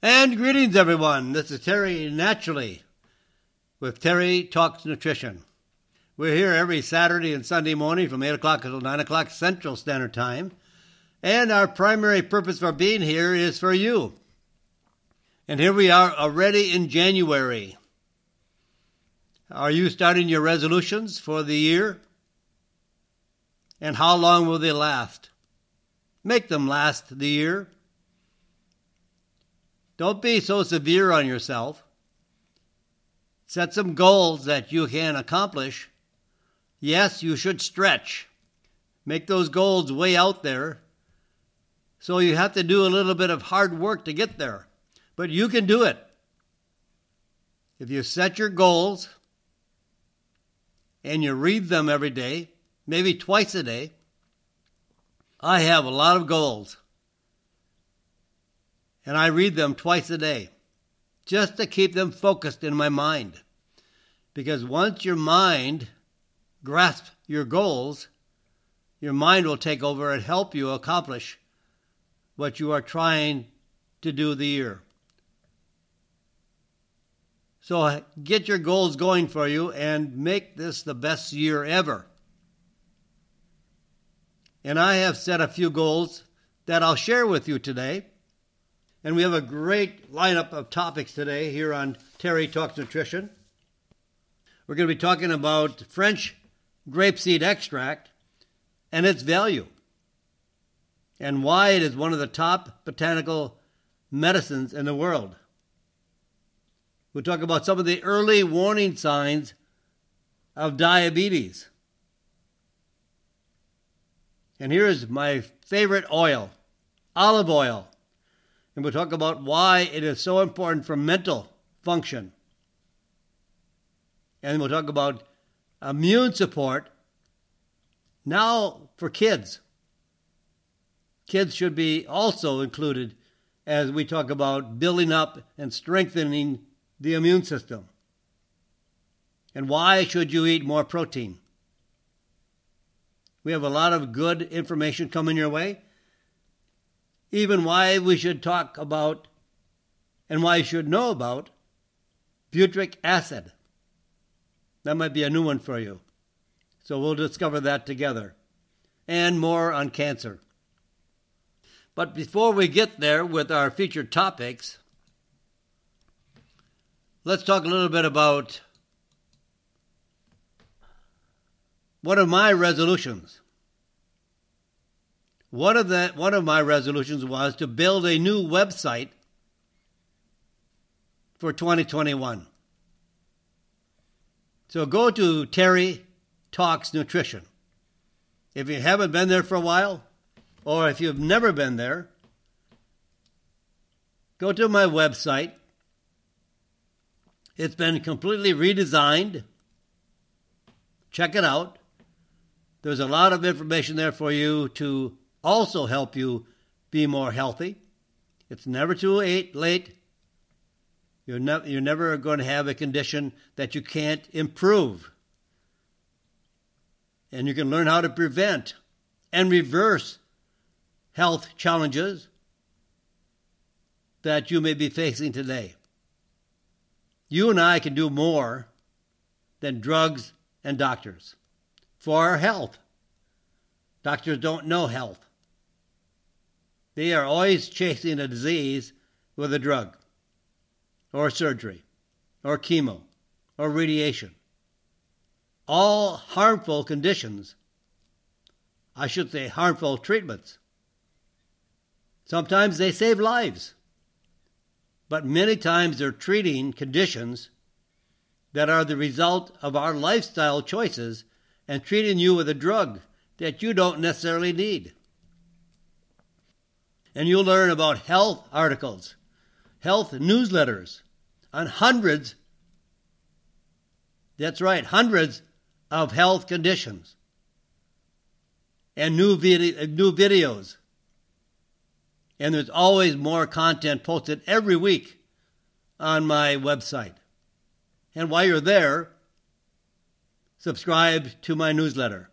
And greetings, everyone. This is Terry Naturally with Terry Talks Nutrition. We're here every Saturday and Sunday morning from 8 o'clock until 9 o'clock Central Standard Time. And our primary purpose for being here is for you. And here we are already in January. Are you starting your resolutions for the year? And how long will they last? Make them last the year. Don't be so severe on yourself. Set some goals that you can accomplish. Yes, you should stretch. Make those goals way out there. So you have to do a little bit of hard work to get there. But you can do it. If you set your goals and you read them every day, maybe twice a day, I have a lot of goals. And I read them twice a day just to keep them focused in my mind. Because once your mind grasps your goals, your mind will take over and help you accomplish what you are trying to do the year. So get your goals going for you and make this the best year ever. And I have set a few goals that I'll share with you today. And we have a great lineup of topics today here on Terry Talks Nutrition. We're going to be talking about French grapeseed extract and its value, and why it is one of the top botanical medicines in the world. We'll talk about some of the early warning signs of diabetes. And here's my favorite oil olive oil. And we'll talk about why it is so important for mental function. And we'll talk about immune support now for kids. Kids should be also included as we talk about building up and strengthening the immune system. And why should you eat more protein? We have a lot of good information coming your way. Even why we should talk about and why you should know about butyric acid. That might be a new one for you. So we'll discover that together. And more on cancer. But before we get there with our featured topics, let's talk a little bit about one of my resolutions. One of the one of my resolutions was to build a new website for 2021. So go to Terry Talks Nutrition. If you haven't been there for a while, or if you've never been there, go to my website. It's been completely redesigned. Check it out. There's a lot of information there for you to also help you be more healthy. It's never too late. You're, ne- you're never going to have a condition that you can't improve. And you can learn how to prevent and reverse health challenges that you may be facing today. You and I can do more than drugs and doctors for our health. Doctors don't know health. They are always chasing a disease with a drug, or surgery, or chemo, or radiation. All harmful conditions, I should say harmful treatments. Sometimes they save lives, but many times they're treating conditions that are the result of our lifestyle choices and treating you with a drug that you don't necessarily need. And you'll learn about health articles, health newsletters on hundreds, that's right, hundreds of health conditions and new, vid- new videos. And there's always more content posted every week on my website. And while you're there, subscribe to my newsletter.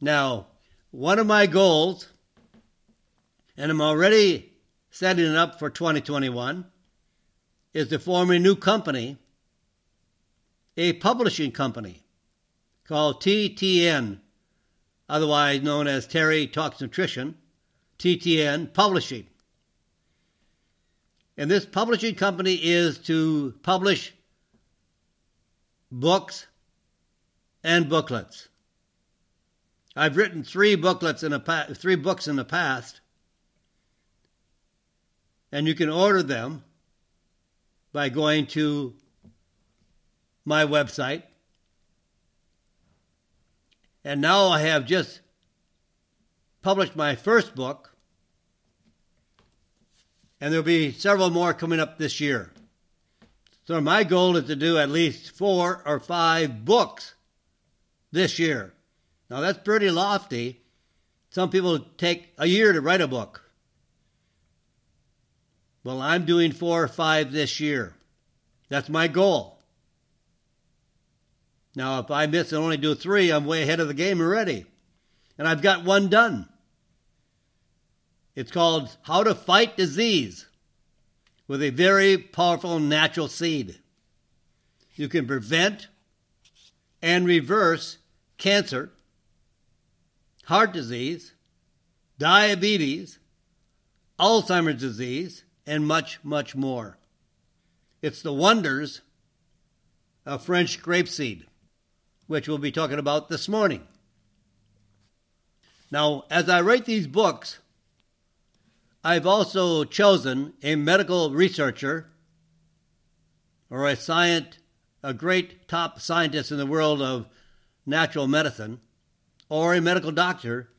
Now, one of my goals, and I'm already setting it up for 2021 is to form a new company, a publishing company called TTN, otherwise known as Terry Talks Nutrition, TTN Publishing. And this publishing company is to publish books and booklets. I've written three booklets in a pa- three books in the past, and you can order them by going to my website. And now I have just published my first book, and there'll be several more coming up this year. So my goal is to do at least four or five books this year. Now that's pretty lofty. Some people take a year to write a book. Well, I'm doing four or five this year. That's my goal. Now, if I miss and only do three, I'm way ahead of the game already. And I've got one done. It's called How to Fight Disease with a very powerful natural seed. You can prevent and reverse cancer, heart disease, diabetes, Alzheimer's disease, and much, much more. It's the wonders of French grapeseed, which we'll be talking about this morning. Now, as I write these books, I've also chosen a medical researcher or a science, a great top scientist in the world of natural medicine, or a medical doctor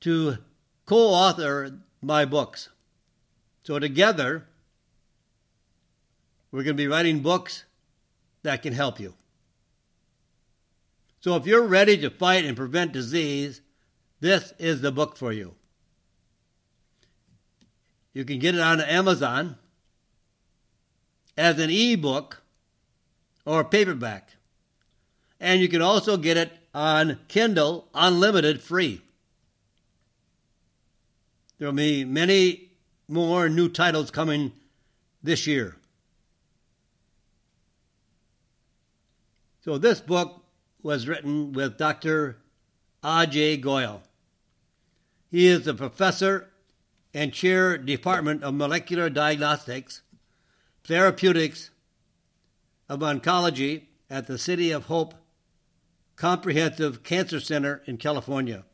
to co author my books. So, together, we're going to be writing books that can help you. So, if you're ready to fight and prevent disease, this is the book for you. You can get it on Amazon as an e-book or paperback. And you can also get it on Kindle Unlimited free. There will be many more new titles coming this year. So, this book was written with Dr. Ajay Goel. He is a professor and chair Department of Molecular Diagnostics, Therapeutics of Oncology at the City of Hope Comprehensive Cancer Center in California.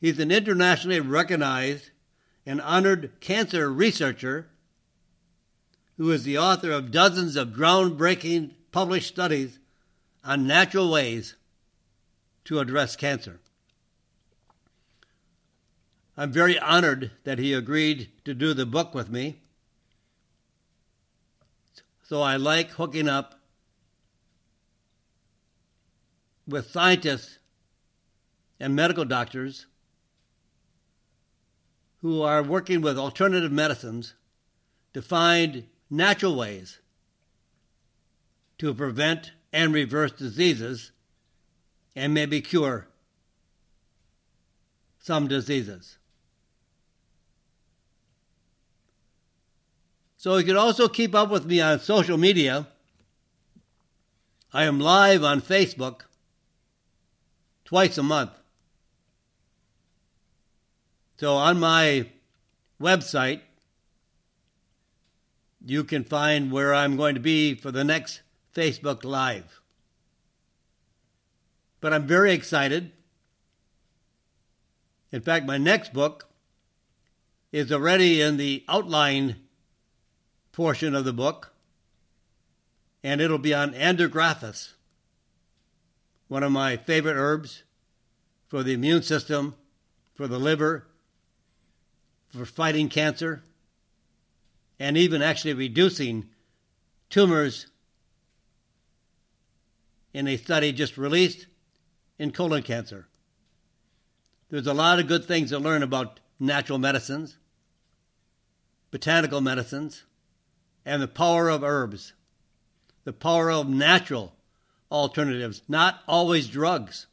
He's an internationally recognized and honored cancer researcher who is the author of dozens of groundbreaking published studies on natural ways to address cancer. I'm very honored that he agreed to do the book with me. So I like hooking up with scientists and medical doctors who are working with alternative medicines to find natural ways to prevent and reverse diseases and maybe cure some diseases. So you can also keep up with me on social media. I am live on Facebook twice a month. So on my website, you can find where I'm going to be for the next Facebook Live. But I'm very excited. In fact, my next book is already in the outline portion of the book, and it'll be on andrographis, one of my favorite herbs for the immune system, for the liver, for fighting cancer, and even actually reducing tumors in a study just released in colon cancer. There's a lot of good things to learn about natural medicines, botanical medicines, and the power of herbs, the power of natural alternatives, not always drugs.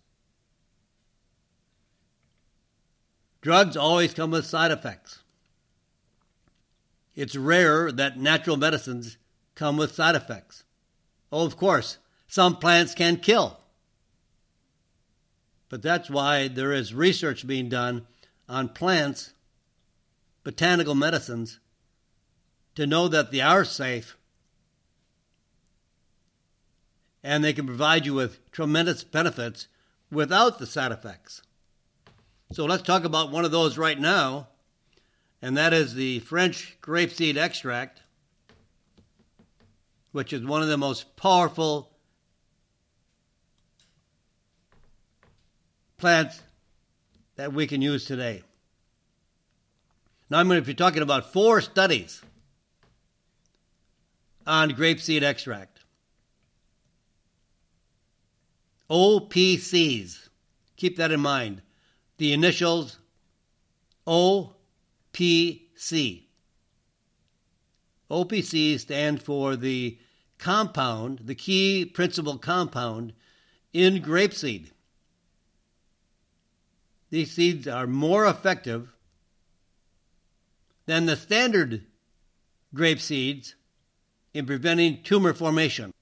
Drugs always come with side effects. it's rare that natural medicines come with side effects. Oh, of course, some plants can kill. But that's why there is research being done on plants, botanical medicines, to know that they are safe and they can provide you with tremendous benefits without the side effects. So let's talk about one of those right now, and that is the French grapeseed extract, which is one of the most powerful plants that we can use today. Now, I'm going to be talking about four studies on grapeseed extract. OPCs. Keep that in mind. The initials OPC. OPC stand for the compound, the key principal compound in grapeseed. These seeds are more effective than the standard grape seeds in preventing tumor formation.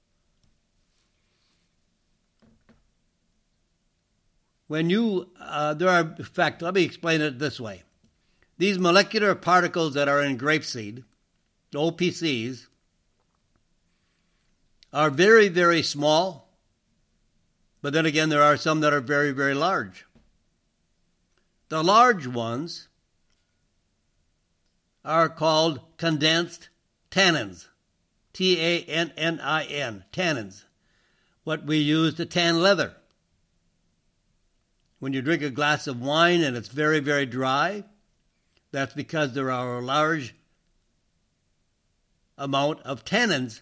When you, uh, there are, in fact, let me explain it this way. These molecular particles that are in grapeseed, OPCs, are very, very small, but then again, there are some that are very, very large. The large ones are called condensed tannins. T A N N I N, tannins. What we use to tan leather. When you drink a glass of wine and it's very, very dry, that's because there are a large amount of tannins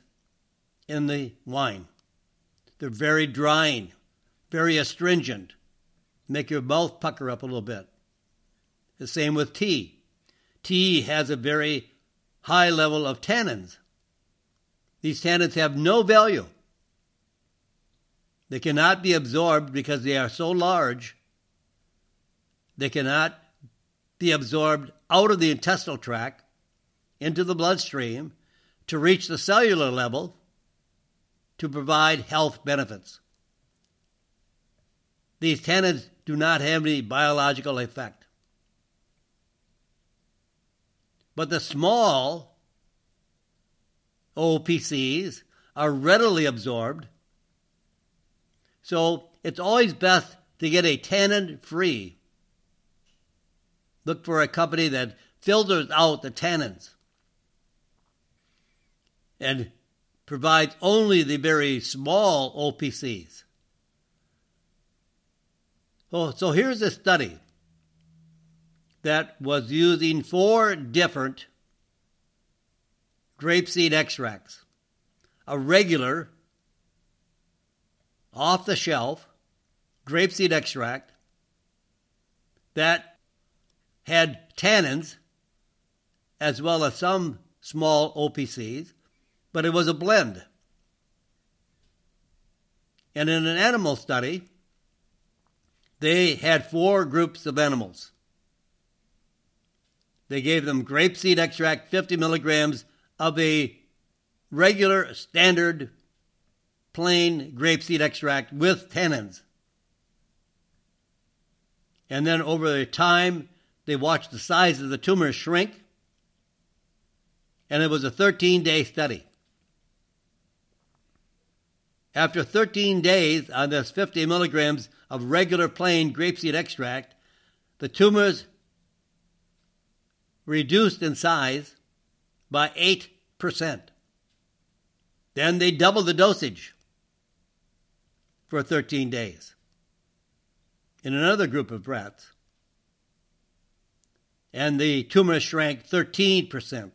in the wine. They're very drying, very astringent, make your mouth pucker up a little bit. The same with tea. Tea has a very high level of tannins. These tannins have no value. They cannot be absorbed because they are so large. They cannot be absorbed out of the intestinal tract into the bloodstream to reach the cellular level to provide health benefits. These tannins do not have any biological effect. But the small OPCs are readily absorbed. So it's always best to get a tannin free. Look for a company that filters out the tannins and provides only the very small OPCs. Oh, so here's a study that was using four different grapeseed extracts a regular, off the shelf grapeseed extract that had tannins as well as some small OPCs, but it was a blend. And in an animal study, they had four groups of animals. They gave them grapeseed extract, 50 milligrams of a regular, standard, plain grapeseed extract with tannins. And then over the time, they watched the size of the tumor shrink. And it was a 13 day study. After 13 days on this 50 milligrams of regular plain grapeseed extract, the tumors reduced in size by 8%. Then they doubled the dosage for 13 days. In another group of rats, and the tumor shrank 13%.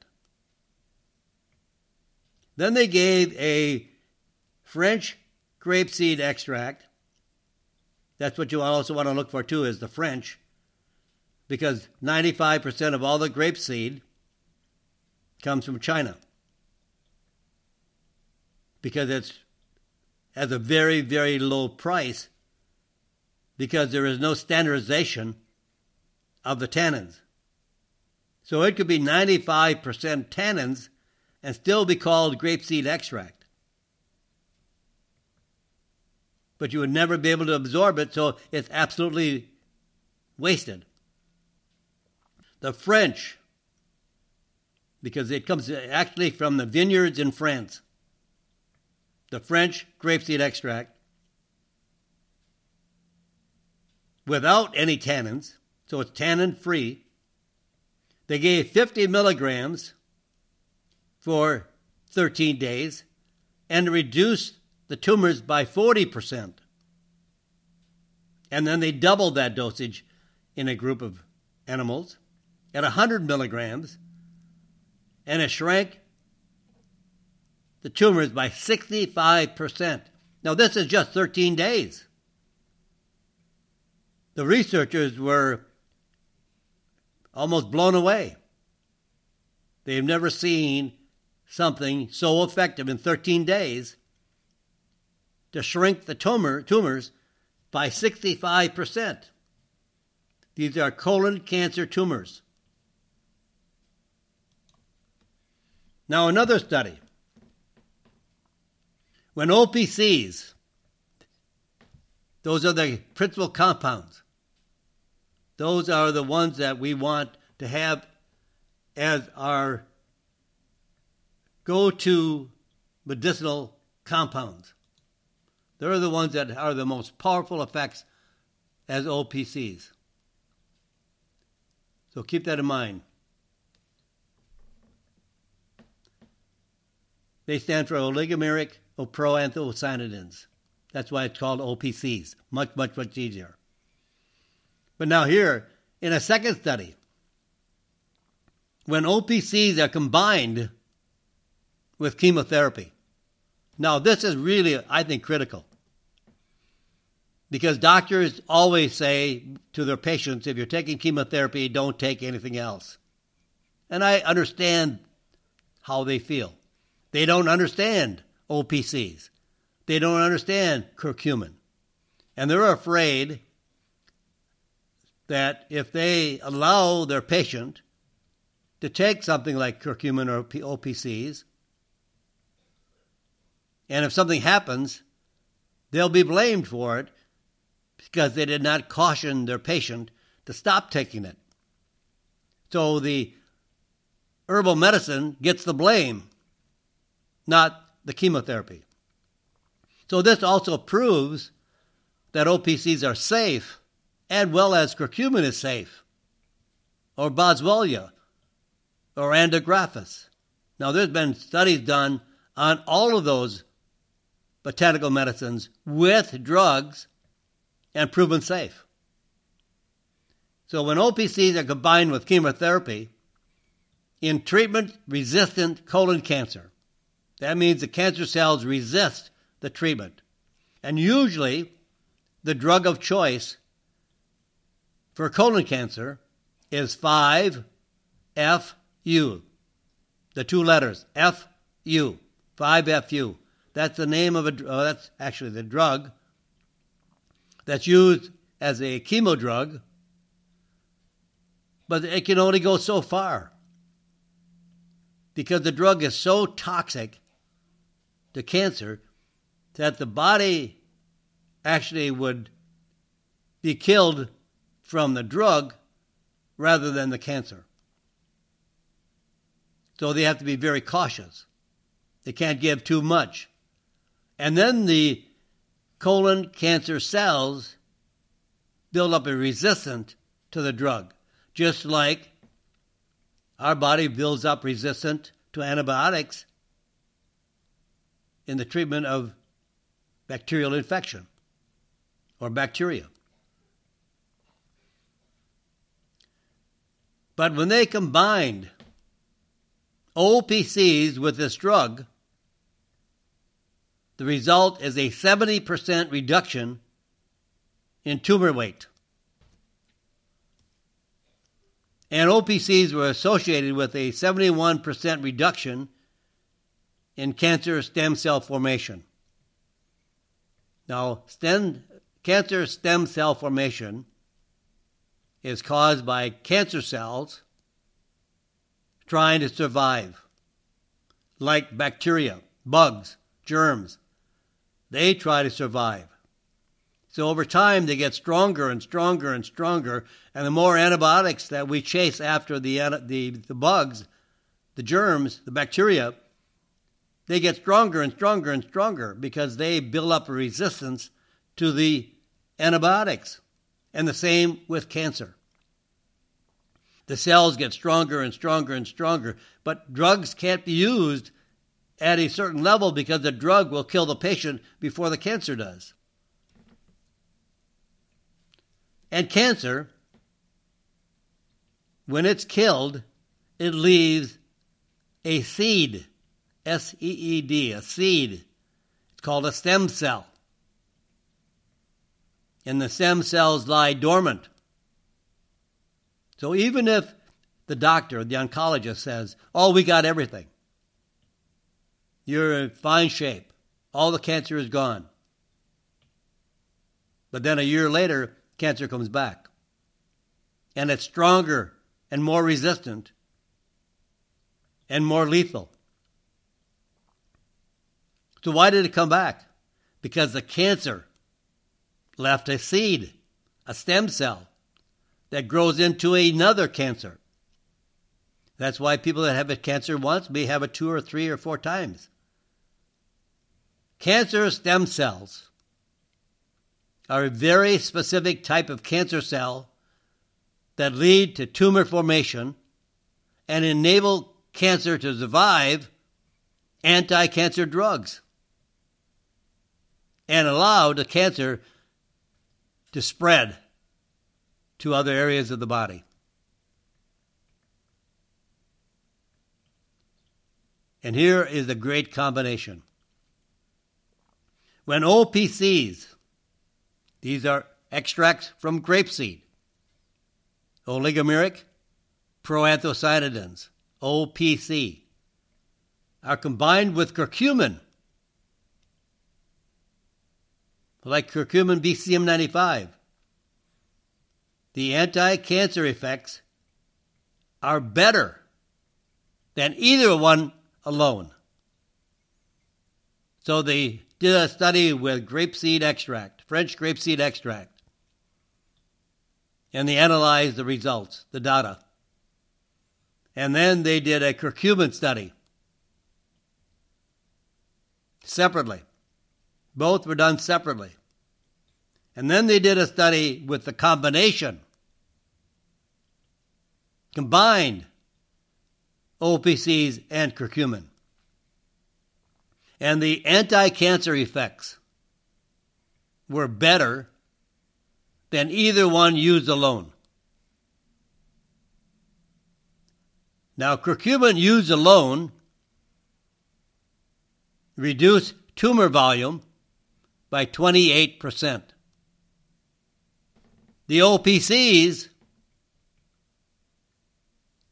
Then they gave a French grapeseed extract. That's what you also want to look for, too, is the French because 95% of all the grapeseed comes from China because it's has a very very low price because there is no standardization of the tannins. So it could be 95% tannins and still be called grapeseed extract. But you would never be able to absorb it, so it's absolutely wasted. The French, because it comes actually from the vineyards in France, the French grapeseed extract without any tannins, so it's tannin free. They gave 50 milligrams for 13 days and reduced the tumors by 40%. And then they doubled that dosage in a group of animals at 100 milligrams, and it shrank the tumors by 65%. Now, this is just 13 days. The researchers were almost blown away. They've never seen something so effective in 13 days to shrink the tumor, tumors by 65%. These are colon cancer tumors. Now, another study. When OPCs, those are the principal compounds, those are the ones that we want to have as our go to medicinal compounds. They're the ones that are the most powerful effects as OPCs. So keep that in mind. They stand for oligomeric proanthocyanidins. That's why it's called OPCs. Much, much, much easier. But now, here, in a second study, when OPCs are combined with chemotherapy, now this is really, I think, critical. Because doctors always say to their patients, if you're taking chemotherapy, don't take anything else. And I understand how they feel. They don't understand OPCs. They don't understand curcumin. And they're afraid that if they allow their patient to take something like curcumin or OPCs, and if something happens, they'll be blamed for it because they did not caution their patient to stop taking it. So the herbal medicine gets the blame not the chemotherapy. So this also proves that OPCs are safe, as well as curcumin is safe, or boswellia, or andrographis. Now there's been studies done on all of those botanical medicines with drugs and proven safe. So when OPCs are combined with chemotherapy in treatment resistant colon cancer, that means the cancer cells resist the treatment. And usually, the drug of choice for colon cancer is 5-FU, the two letters, F-U, 5-FU. That's the name of a, oh, that's actually the drug that's used as a chemo drug, but it can only go so far because the drug is so toxic to cancer that the body actually would be killed from the drug rather than the cancer. So they have to be very cautious. They can't give too much. And then the colon cancer cells build up a resistance to the drug, just like our body builds up resistance to antibiotics in the treatment of bacterial infection or bacteria. But when they combined OPCs with this drug, the result is a 70% reduction in tumor weight. And OPCs were associated with a 71% reduction in cancer stem cell formation. Now, stem, cancer stem cell formation is caused by cancer cells trying to survive, like bacteria, bugs, germs. They try to survive. So over time, they get stronger and stronger and stronger, and the more antibiotics that we chase after the, the, the bugs, the germs, the bacteria, they get stronger and stronger and stronger because they build up a resistance to the antibiotics. And the same with cancer. The cells get stronger and stronger and stronger, but drugs can't be used at a certain level because the drug will kill the patient before the cancer does. And cancer, when it's killed, it leaves a seed S E E D, a seed. It's called a stem cell. And the stem cells lie dormant. So even if the doctor, the oncologist says, Oh, we got everything, you're in fine shape, all the cancer is gone. But then a year later, cancer comes back. And it's stronger and more resistant and more lethal. So why did it come back? Because the cancer left a seed, a stem cell, that grows into another cancer. That's why people that have a cancer once may have it two or three or four times. Cancer stem cells are a very specific type of cancer cell that lead to tumor formation and enable cancer to survive anti cancer drugs and allow the cancer to spread to other areas of the body. And here is the great combination. When OPCs, these are extracts from grapeseed, oligomeric proanthocyanidins, OPC, are combined with curcumin, like curcumin BCM95. The anti cancer effects are better than either one alone. So they did a study with grapeseed extract, French grapeseed extract, and they analyzed the results, the data. And then they did a curcumin study separately. Both were done separately. And then they did a study with the combination, combined OPCs and curcumin. And the anti cancer effects were better than either one used alone. Now, curcumin used alone reduced tumor volume by 28%. The OPCs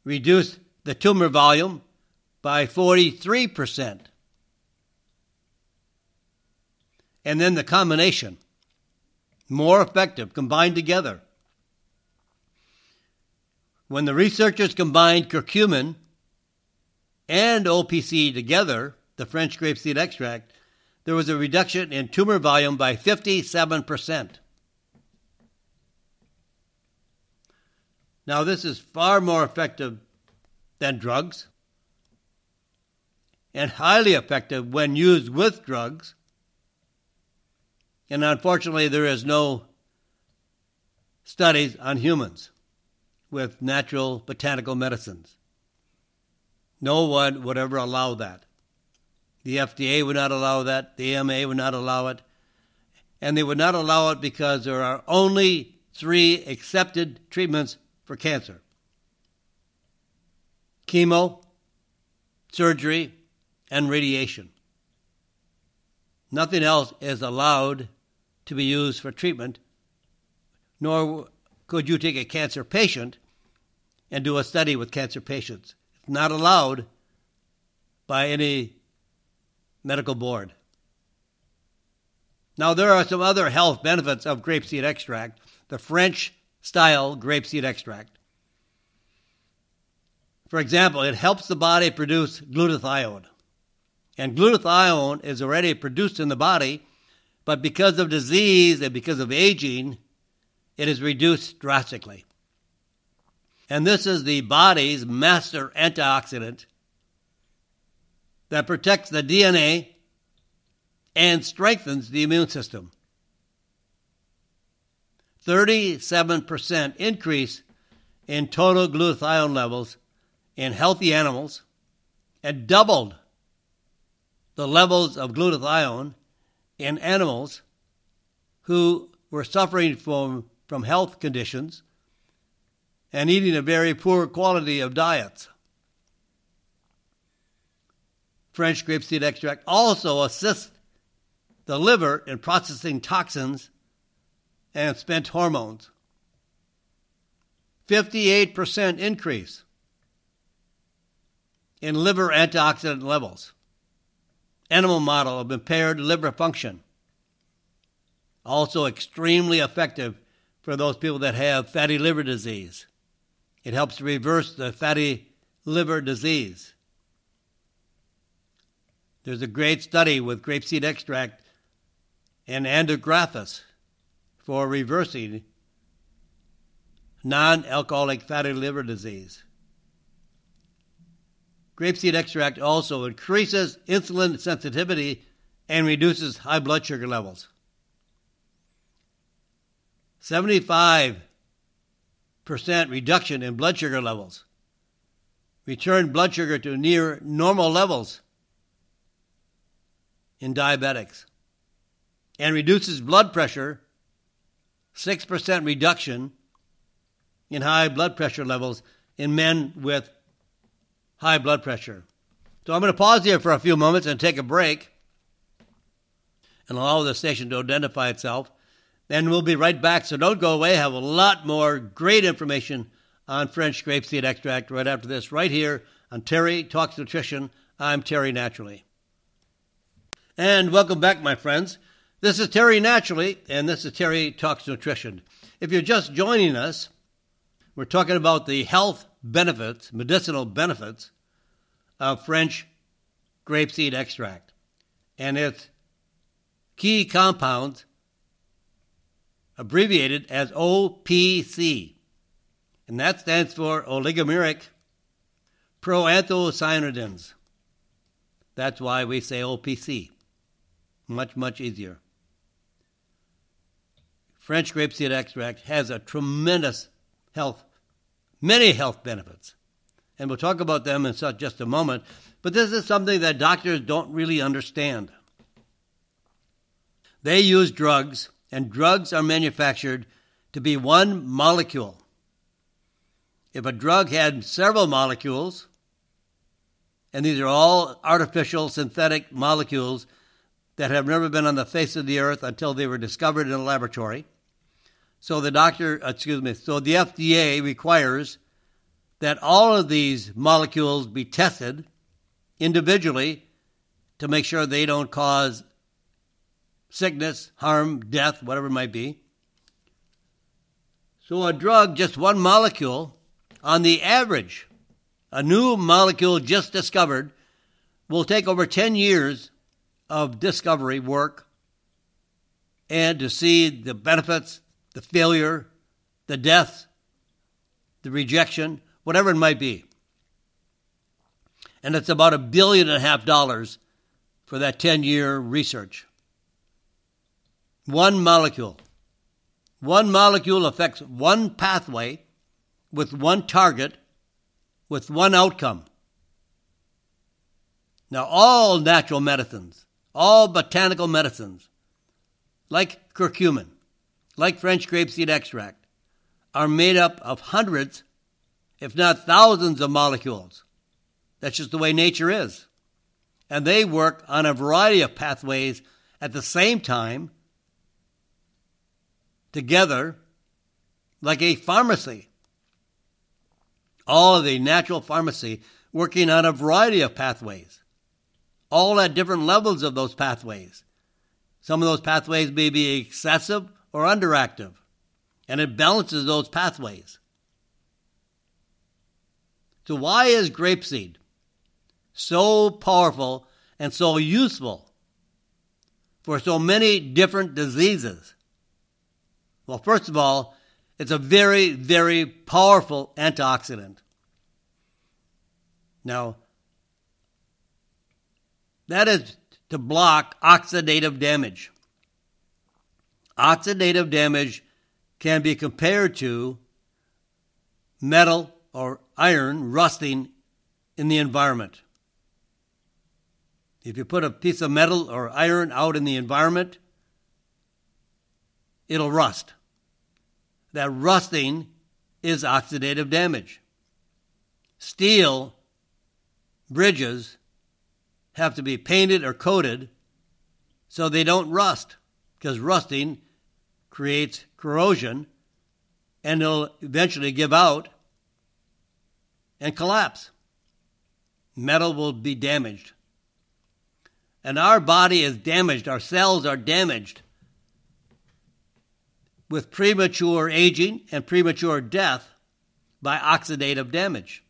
reduced the tumor volume by 43%. And then the combination, more effective, combined together. When the researchers combined curcumin and OPC together, the French grapeseed extract, there was a reduction in tumor volume by 57%. Now, this is far more effective than drugs and highly effective when used with drugs. And unfortunately, there is no studies on humans with natural botanical medicines. No one would ever allow that. The FDA would not allow that. The AMA would not allow it. And they would not allow it because there are only three accepted treatments for cancer chemo, surgery, and radiation. Nothing else is allowed to be used for treatment, nor could you take a cancer patient and do a study with cancer patients. It's not allowed by any medical board. Now, there are some other health benefits of grapeseed extract. The French style grapeseed extract. For example, it helps the body produce glutathione. And glutathione is already produced in the body, but because of disease and because of aging, it is reduced drastically. And this is the body's master antioxidant that protects the DNA and strengthens the immune system. 37% increase in total glutathione levels in healthy animals and doubled the levels of glutathione in animals who were suffering from, from health conditions and eating a very poor quality of diets. French grapeseed extract also assists the liver in processing toxins and spent hormones. 58% increase in liver antioxidant levels. Animal model of impaired liver function. Also, extremely effective for those people that have fatty liver disease. It helps to reverse the fatty liver disease. There's a great study with grapeseed extract and andrographis for reversing non alcoholic fatty liver disease. Grapeseed extract also increases insulin sensitivity and reduces high blood sugar levels. 75% reduction in blood sugar levels. Return blood sugar to near normal levels in diabetics. And reduces blood pressure 6% reduction in high blood pressure levels in men with high blood pressure. So I'm going to pause here for a few moments and take a break and allow the station to identify itself. Then we'll be right back, so don't go away. I have a lot more great information on French grapeseed extract right after this, right here on Terry Talks Nutrition. I'm Terry Naturally. And welcome back, my friends. This is Terry Naturally, and this is Terry Talks Nutrition. If you're just joining us, we're talking about the health benefits, medicinal benefits of French grapeseed extract and its key compounds abbreviated as OPC. And that stands for oligomeric proanthocyanidins. That's why we say OPC. Much, much easier. French grapeseed extract has a tremendous health, many health benefits. And we'll talk about them in just a moment. But this is something that doctors don't really understand. They use drugs, and drugs are manufactured to be one molecule. If a drug had several molecules, and these are all artificial synthetic molecules that have never been on the face of the earth until they were discovered in a laboratory, so the doctor, excuse me, so the FDA requires that all of these molecules be tested individually to make sure they don't cause sickness, harm, death, whatever it might be. So a drug, just one molecule, on the average, a new molecule just discovered, will take over 10 years of discovery work and to see the benefits, the failure, the death, the rejection, whatever it might be. And it's about a billion and a half dollars for that 10 year research. One molecule. One molecule affects one pathway with one target with one outcome. Now, all natural medicines, all botanical medicines, like curcumin, like French grapeseed extract, are made up of hundreds, if not thousands, of molecules. That's just the way nature is. And they work on a variety of pathways at the same time, together, like a pharmacy. All of the natural pharmacy working on a variety of pathways, all at different levels of those pathways. Some of those pathways may be excessive or underactive, and it balances those pathways. So, why is grapeseed so powerful and so useful for so many different diseases? Well, first of all, it's a very, very powerful antioxidant. Now, that is to block oxidative damage. Oxidative damage can be compared to metal or iron rusting in the environment. If you put a piece of metal or iron out in the environment, it'll rust. That rusting is oxidative damage. Steel bridges have to be painted or coated so they don't rust because rusting creates corrosion and they'll eventually give out and collapse. Metal will be damaged. And our body is damaged, our cells are damaged with premature aging and premature death by oxidative damage.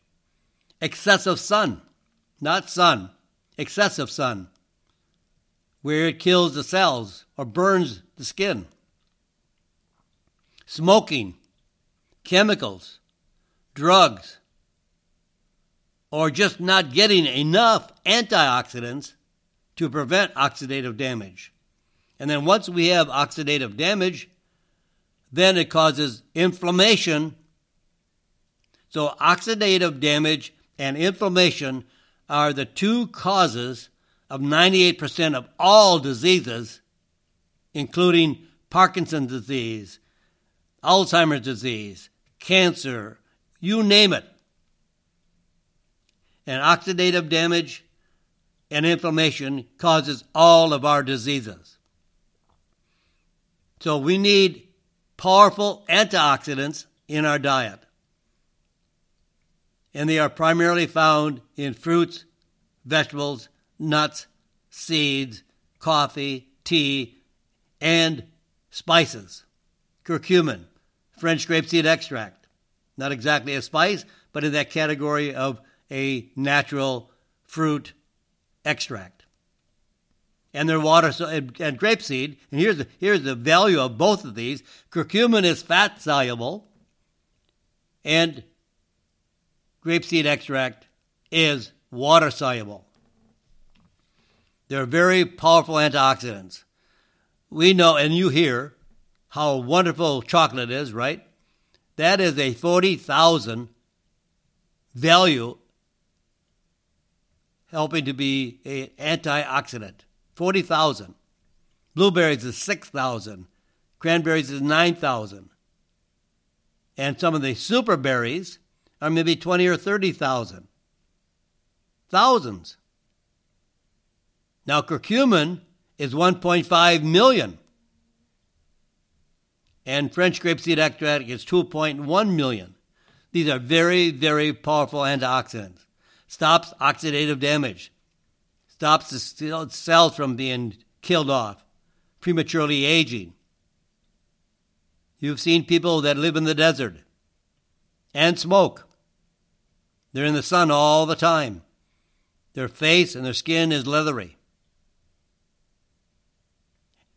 Excessive sun, not sun, excessive sun, where it kills the cells or burns the skin. Smoking, chemicals, drugs, or just not getting enough antioxidants to prevent oxidative damage. And then once we have oxidative damage, then it causes inflammation. So, oxidative damage and inflammation are the two causes of 98% of all diseases, including Parkinson's disease, Alzheimer's disease, cancer, you name it. And oxidative damage and inflammation causes all of our diseases. So we need powerful antioxidants in our diet. And they are primarily found in fruits, vegetables, nuts, seeds, coffee, tea, and spices. Curcumin, French grapeseed extract. Not exactly a spice, but in that category of a natural fruit extract and their water and, and grapeseed. And here's the, here's the value of both of these. Curcumin is fat soluble, and grapeseed extract is water soluble. They're very powerful antioxidants. We know, and you hear how wonderful chocolate is, right? That is a 40,000 value helping to be an antioxidant. 40,000. Blueberries is 6,000. Cranberries is 9,000. And some of the super berries are maybe 20 or 30,000. Thousands. Now, curcumin is 1.5 million. And French grapeseed extract is 2.1 million. These are very, very powerful antioxidants. Stops oxidative damage stops the cells from being killed off, prematurely aging. You've seen people that live in the desert and smoke. They're in the sun all the time. Their face and their skin is leathery.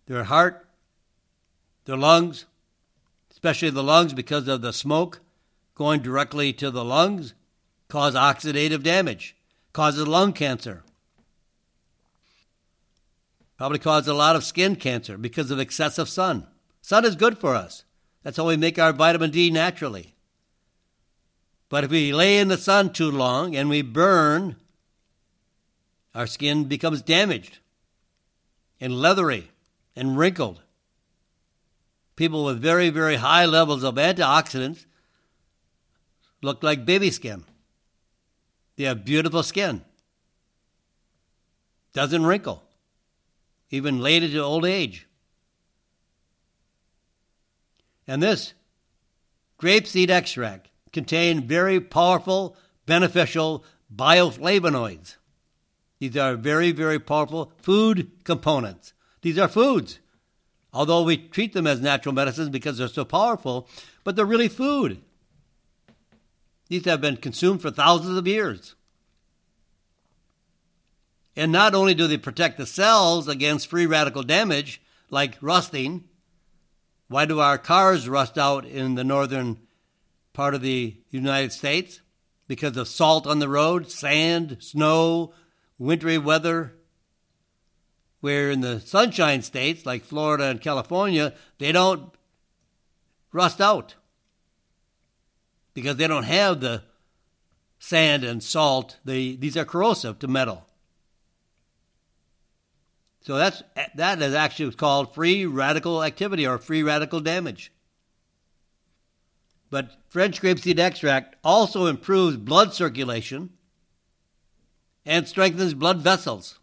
Their heart, their lungs, especially the lungs because of the smoke going directly to the lungs, cause oxidative damage, causes lung cancer. Probably caused a lot of skin cancer because of excessive sun. Sun is good for us. That's how we make our vitamin D naturally. But if we lay in the sun too long and we burn, our skin becomes damaged and leathery and wrinkled. People with very, very high levels of antioxidants look like baby skin. They have beautiful skin. Doesn't wrinkle even late into old age. And this grapeseed extract contains very powerful, beneficial bioflavonoids. These are very, very powerful food components. These are foods. Although we treat them as natural medicines because they're so powerful, but they're really food. These have been consumed for thousands of years. And not only do they protect the cells against free radical damage, like rusting, why do our cars rust out in the northern part of the United States? Because of salt on the road, sand, snow, wintry weather. Where in the sunshine states, like Florida and California, they don't rust out because they don't have the sand and salt. They, these are corrosive to metal. So that's that is actually called free radical activity or free radical damage. But French grapeseed extract also improves blood circulation and strengthens blood vessels.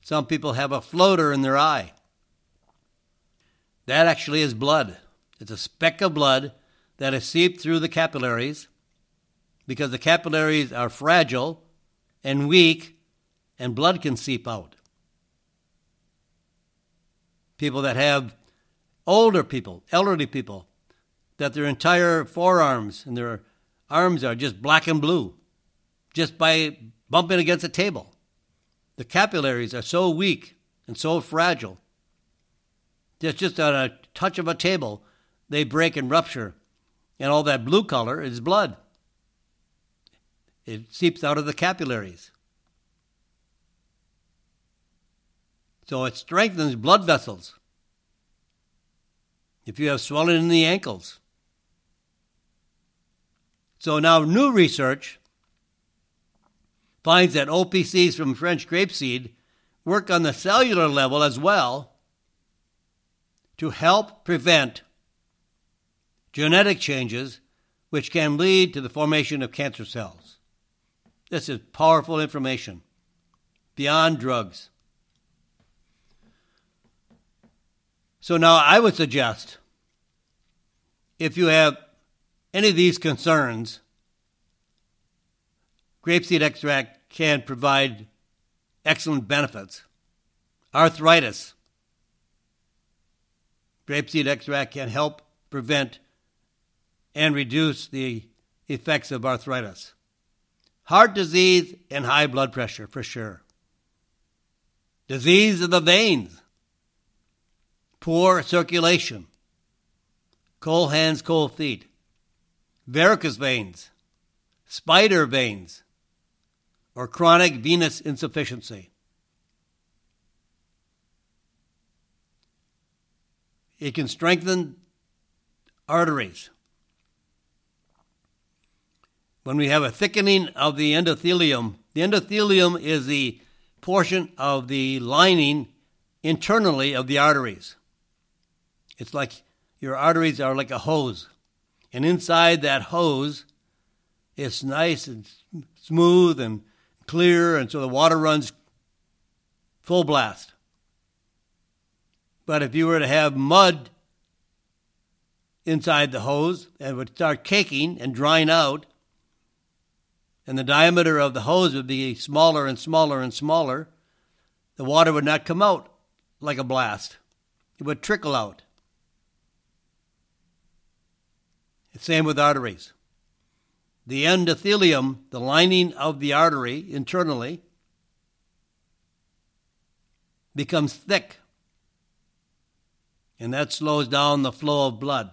Some people have a floater in their eye. That actually is blood. It's a speck of blood that is seeped through the capillaries because the capillaries are fragile and weak and blood can seep out. People that have older people, elderly people, that their entire forearms and their arms are just black and blue just by bumping against a table. The capillaries are so weak and so fragile that just on a touch of a table, they break and rupture, and all that blue color is blood. It seeps out of the capillaries. So it strengthens blood vessels. If you have swelling in the ankles. So now new research finds that OPCs from French grapeseed work on the cellular level as well to help prevent genetic changes which can lead to the formation of cancer cells. This is powerful information beyond drugs. So now I would suggest if you have any of these concerns, grapeseed extract can provide excellent benefits. Arthritis. Grapeseed extract can help prevent and reduce the effects of arthritis. Heart disease and high blood pressure, for sure. Disease of the veins poor circulation, cold hands, cold feet, varicose veins, spider veins, or chronic venous insufficiency. It can strengthen arteries. When we have a thickening of the endothelium, the endothelium is the portion of the lining internally of the arteries. It's like your arteries are like a hose. And inside that hose, it's nice and smooth and clear, and so the water runs full blast. But if you were to have mud inside the hose, it would start caking and drying out, and the diameter of the hose would be smaller and smaller and smaller. The water would not come out like a blast, it would trickle out. Same with arteries. The endothelium, the lining of the artery internally, becomes thick, and that slows down the flow of blood.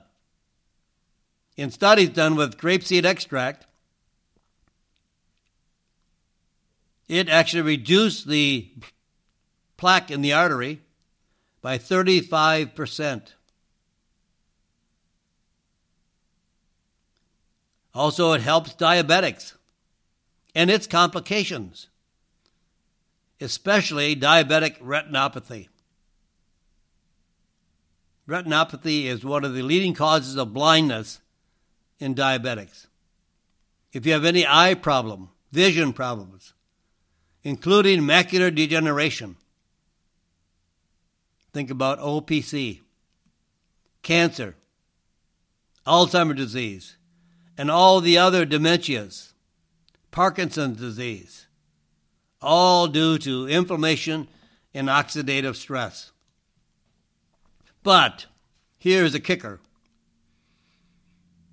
In studies done with grapeseed extract, it actually reduced the plaque in the artery by 35%. Also, it helps diabetics and its complications, especially diabetic retinopathy. Retinopathy is one of the leading causes of blindness in diabetics. If you have any eye problem, vision problems, including macular degeneration, think about OPC, cancer, Alzheimer's disease, and all the other dementias, Parkinson's disease, all due to inflammation and oxidative stress. But here's a kicker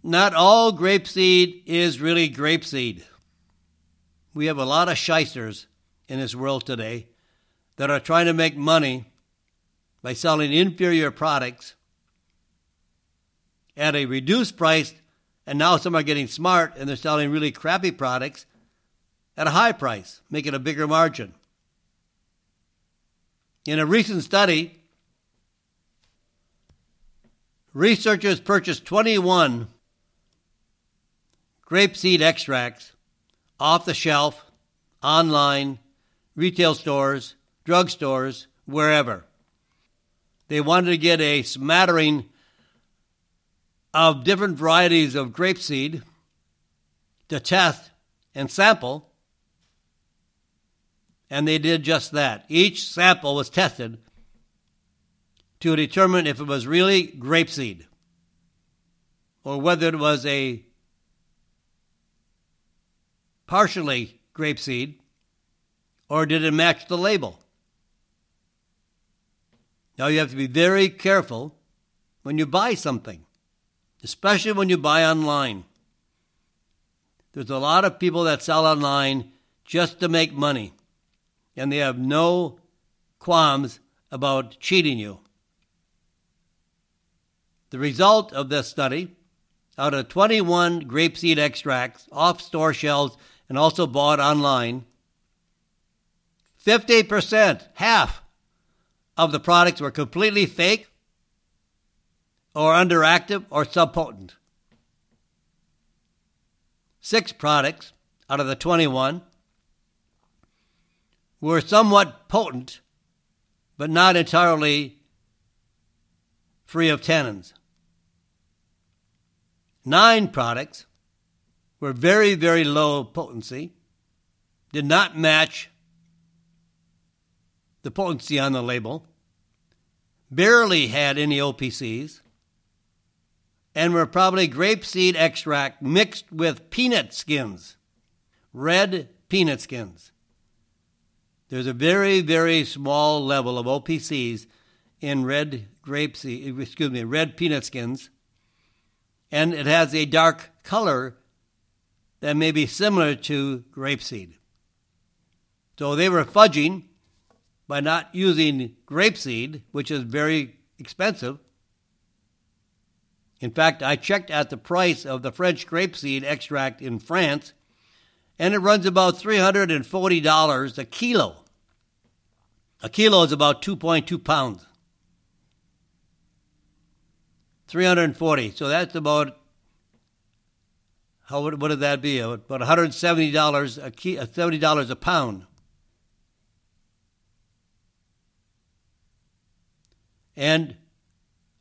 not all grapeseed is really grapeseed. We have a lot of shysters in this world today that are trying to make money by selling inferior products at a reduced price, and now some are getting smart and they're selling really crappy products at a high price, making a bigger margin. In a recent study, researchers purchased 21 grapeseed extracts off the shelf, online, retail stores, drugstores, wherever. They wanted to get a smattering of different varieties of grapeseed to test and sample, and they did just that. Each sample was tested to determine if it was really grapeseed or whether it was a partially grapeseed or did it match the label. Now you have to be very careful when you buy something, especially when you buy online. There's a lot of people that sell online just to make money, and they have no qualms about cheating you. The result of this study out of 21 grapeseed extracts off store shelves and also bought online, 50%, half, of the products were completely fake or underactive or subpotent. Six products out of the 21 were somewhat potent, but not entirely free of tannins. Nine products were very, very low potency, did not match the potency on the label, barely had any OPCs, and were probably grapeseed extract mixed with peanut skins, red peanut skins. There's a very, very small level of OPCs in red grapeseed, excuse me, red peanut skins, and it has a dark color that may be similar to grapeseed. So they were fudging by not using grapeseed, which is very expensive. In fact, I checked at the price of the French grapeseed extract in France, and it runs about $340 a kilo. A kilo is about 2.2 pounds. 340. So that's about how what would that be? About $170 a key, uh, $70 a pound. And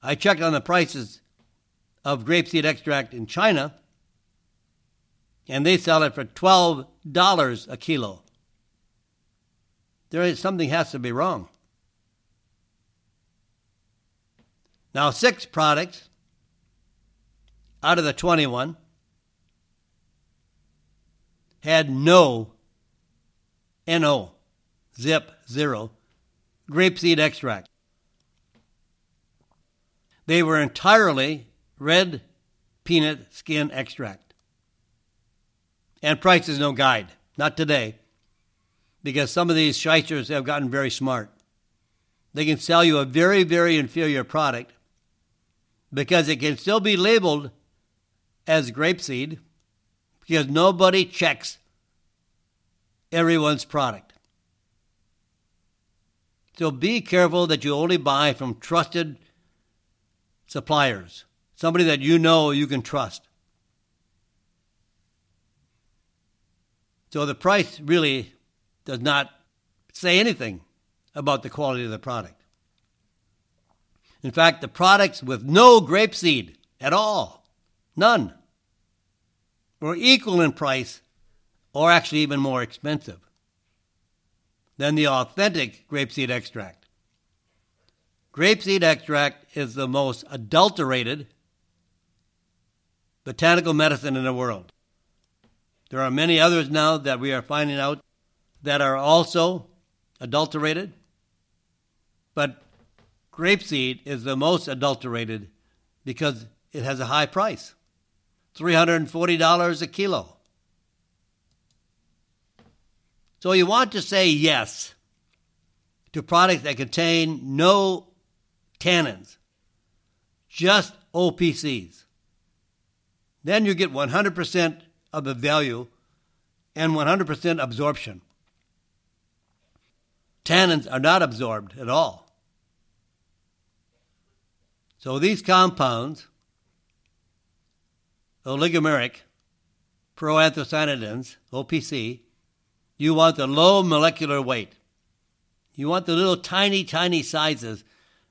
I checked on the prices of grapeseed extract in China, and they sell it for $12 a kilo. There is something has to be wrong. Now, six products out of the 21 had no NO, zip, zero, grapeseed extract. They were entirely red peanut skin extract. And price is no guide, not today, because some of these shysters have gotten very smart. They can sell you a very, very inferior product because it can still be labeled as grapeseed because nobody checks everyone's product. So be careful that you only buy from trusted suppliers, somebody that you know you can trust. So the price really does not say anything about the quality of the product. In fact, the products with no grapeseed at all, none, were equal in price or actually even more expensive than the authentic grapeseed extract. Grapeseed extract is the most adulterated botanical medicine in the world. There are many others now that we are finding out that are also adulterated, but grapeseed is the most adulterated because it has a high price. $340 a kilo. So you want to say yes to products that contain no tannins, just OPCs. Then you get 100% of the value and 100% absorption. Tannins are not absorbed at all. So these compounds, oligomeric, proanthocyanidins, OPC, you want the low molecular weight. You want the little tiny, tiny sizes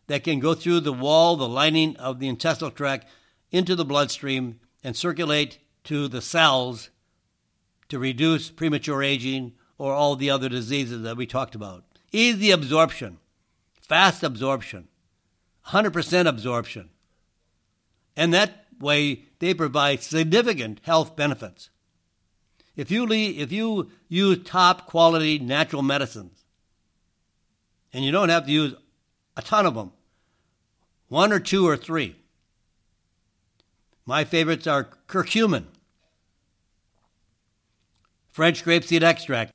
that can go through the wall, the lining of the intestinal tract, into the bloodstream and circulate to the cells to reduce premature aging or all the other diseases that we talked about. Easy absorption, fast absorption, 100% absorption. And that way, they provide significant health benefits. If you, leave, if you use top quality natural medicines, and you don't have to use a ton of them, one or two or three. My favorites are curcumin, French grapeseed extract,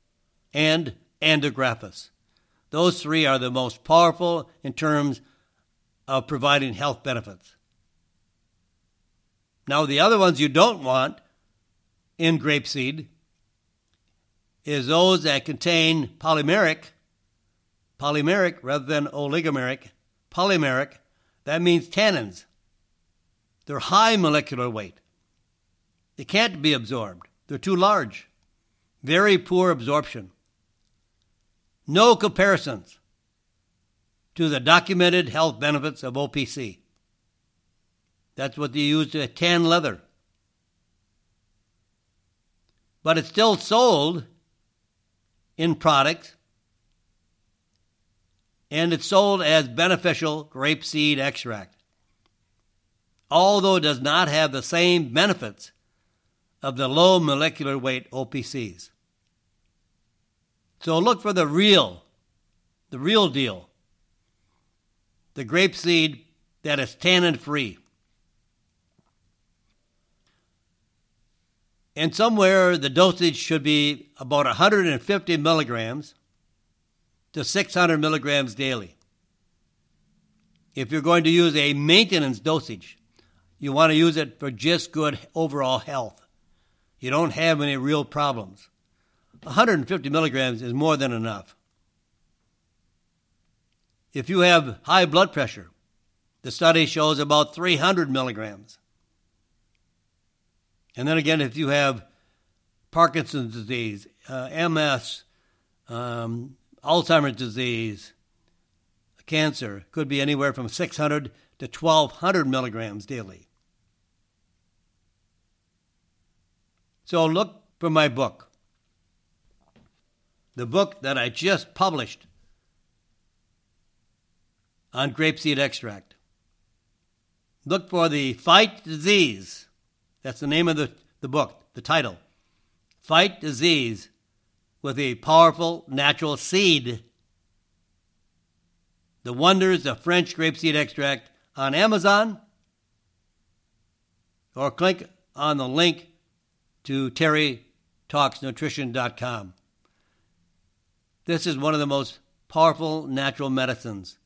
and andrographis. Those three are the most powerful in terms of providing health benefits. Now, the other ones you don't want in grapeseed is those that contain polymeric, polymeric rather than oligomeric, polymeric, that means tannins. They're high molecular weight. They can't be absorbed. They're too large. Very poor absorption. No comparisons to the documented health benefits of OPC. That's what they use to tan leather. But it's still sold in products and it's sold as beneficial grapeseed extract. Although it does not have the same benefits of the low molecular weight OPCs. So look for the real, the real deal. The grape seed that is tannin free. And somewhere the dosage should be about 150 milligrams to 600 milligrams daily. If you're going to use a maintenance dosage, you want to use it for just good overall health. You don't have any real problems. 150 milligrams is more than enough. If you have high blood pressure, the study shows about 300 milligrams. And then again, if you have Parkinson's disease, uh, MS, um, Alzheimer's disease, cancer could be anywhere from 600 to 1200 milligrams daily. So look for my book, the book that I just published on grapeseed extract. Look for the Fight Disease. That's the name of the, the book, the title. Fight Disease with a powerful natural seed. The Wonders of French Grapeseed Extract on Amazon, or click on the link to terrytalksnutrition.com. This is one of the most powerful natural medicines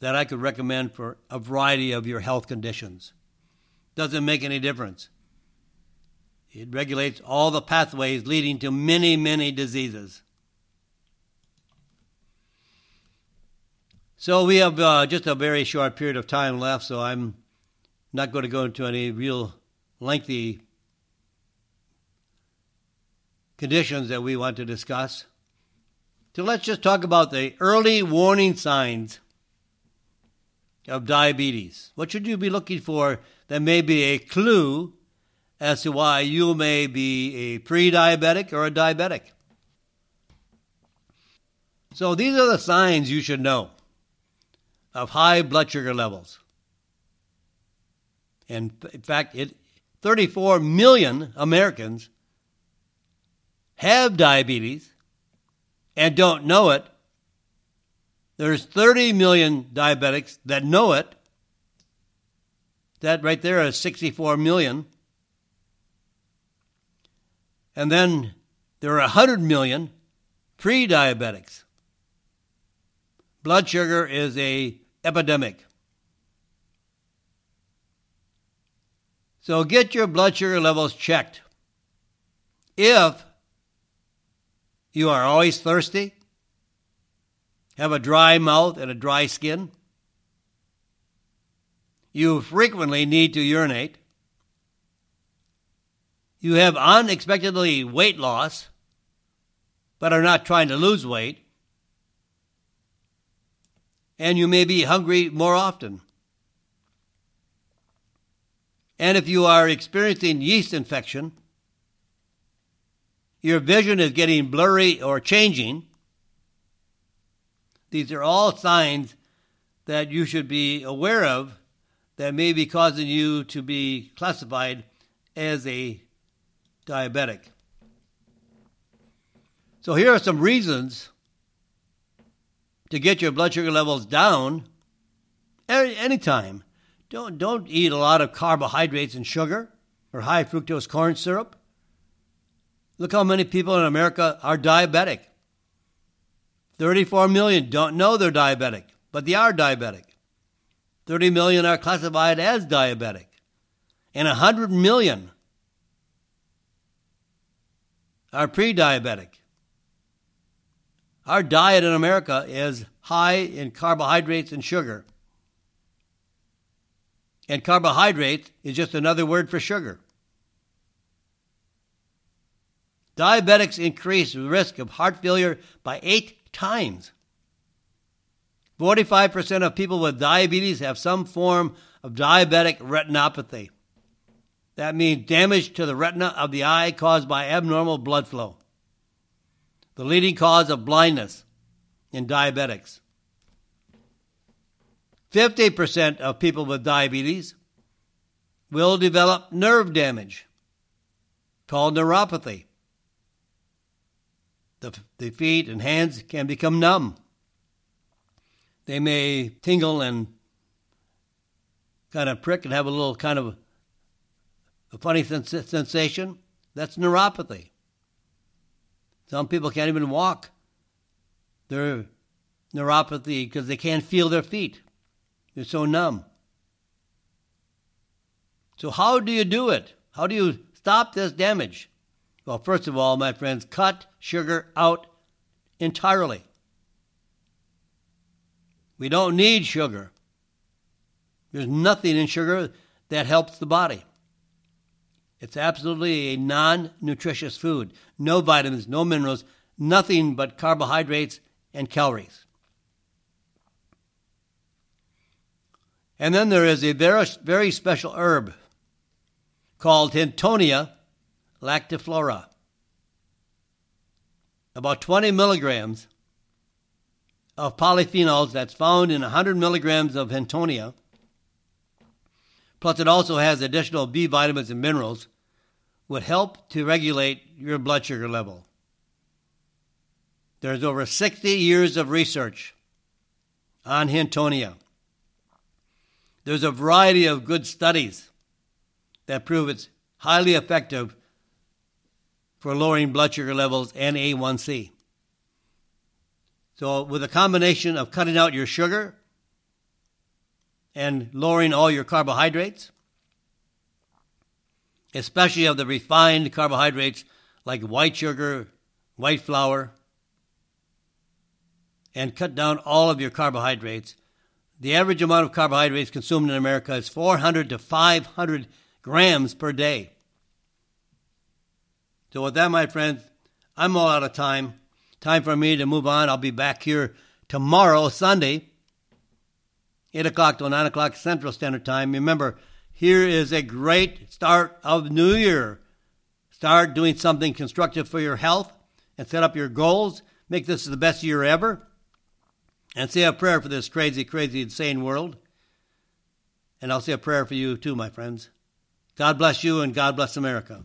that I could recommend for a variety of your health conditions. Doesn't make any difference. It regulates all the pathways leading to many, many diseases. So we have uh, just a very short period of time left, so I'm not going to go into any real lengthy conditions that we want to discuss. So let's just talk about the early warning signs of diabetes. What should you be looking for that may be a clue as to why you may be a pre diabetic or a diabetic. So these are the signs you should know of high blood sugar levels. And in fact, it, 34 million Americans have diabetes and don't know it. There's 30 million diabetics that know it That right there is 64 million. And then there are 100 million pre diabetics. Blood sugar is a epidemic. So get your blood sugar levels checked. If you are always thirsty, have a dry mouth and a dry skin, you frequently need to urinate, you have unexpectedly weight loss, but are not trying to lose weight, and you may be hungry more often. And if you are experiencing yeast infection, your vision is getting blurry or changing, these are all signs that you should be aware of that may be causing you to be classified as a diabetic. So, here are some reasons to get your blood sugar levels down anytime. Don't, don't eat a lot of carbohydrates and sugar or high fructose corn syrup. Look how many people in America are diabetic. 34 million don't know they're diabetic, but they are diabetic. 30 million are classified as diabetic. And 100 million are pre diabetic. Our diet in America is high in carbohydrates and sugar. And carbohydrate is just another word for sugar. Diabetics increase the risk of heart failure by eight times. 45% of people with diabetes have some form of diabetic retinopathy. That means damage to the retina of the eye caused by abnormal blood flow, the leading cause of blindness in diabetics. 50% of people with diabetes will develop nerve damage called neuropathy. The, the feet and hands can become numb. They may tingle and kind of prick and have a little kind of a funny sens- sensation. That's neuropathy. Some people can't even walk. They're neuropathy because they can't feel their feet. They're so numb. So, how do you do it? How do you stop this damage? Well, first of all, my friends, cut sugar out entirely. We don't need sugar. There's nothing in sugar that helps the body. It's absolutely a non nutritious food. No vitamins, no minerals, nothing but carbohydrates and calories. And then there is a very, very special herb called Hintonia latiflora. About 20 milligrams of polyphenols that's found in 100 milligrams of Hintonia. Plus, it also has additional B vitamins and minerals, would help to regulate your blood sugar level. There's over 60 years of research on Hintonia. There's a variety of good studies that prove it's highly effective for lowering blood sugar levels and A1C. So, with a combination of cutting out your sugar and lowering all your carbohydrates, especially of the refined carbohydrates like white sugar, white flour, and cut down all of your carbohydrates. The average amount of carbohydrates consumed in America is 400 to 500 grams per day. So, with that, my friends, I'm all out of time. Time for me to move on. I'll be back here tomorrow, Sunday, 8 o'clock till 9 o'clock Central Standard Time. Remember, here is a great start of new year. Start doing something constructive for your health and set up your goals. Make this the best year ever. And say a prayer for this crazy, crazy, insane world. And I'll say a prayer for you too, my friends. God bless you and God bless America.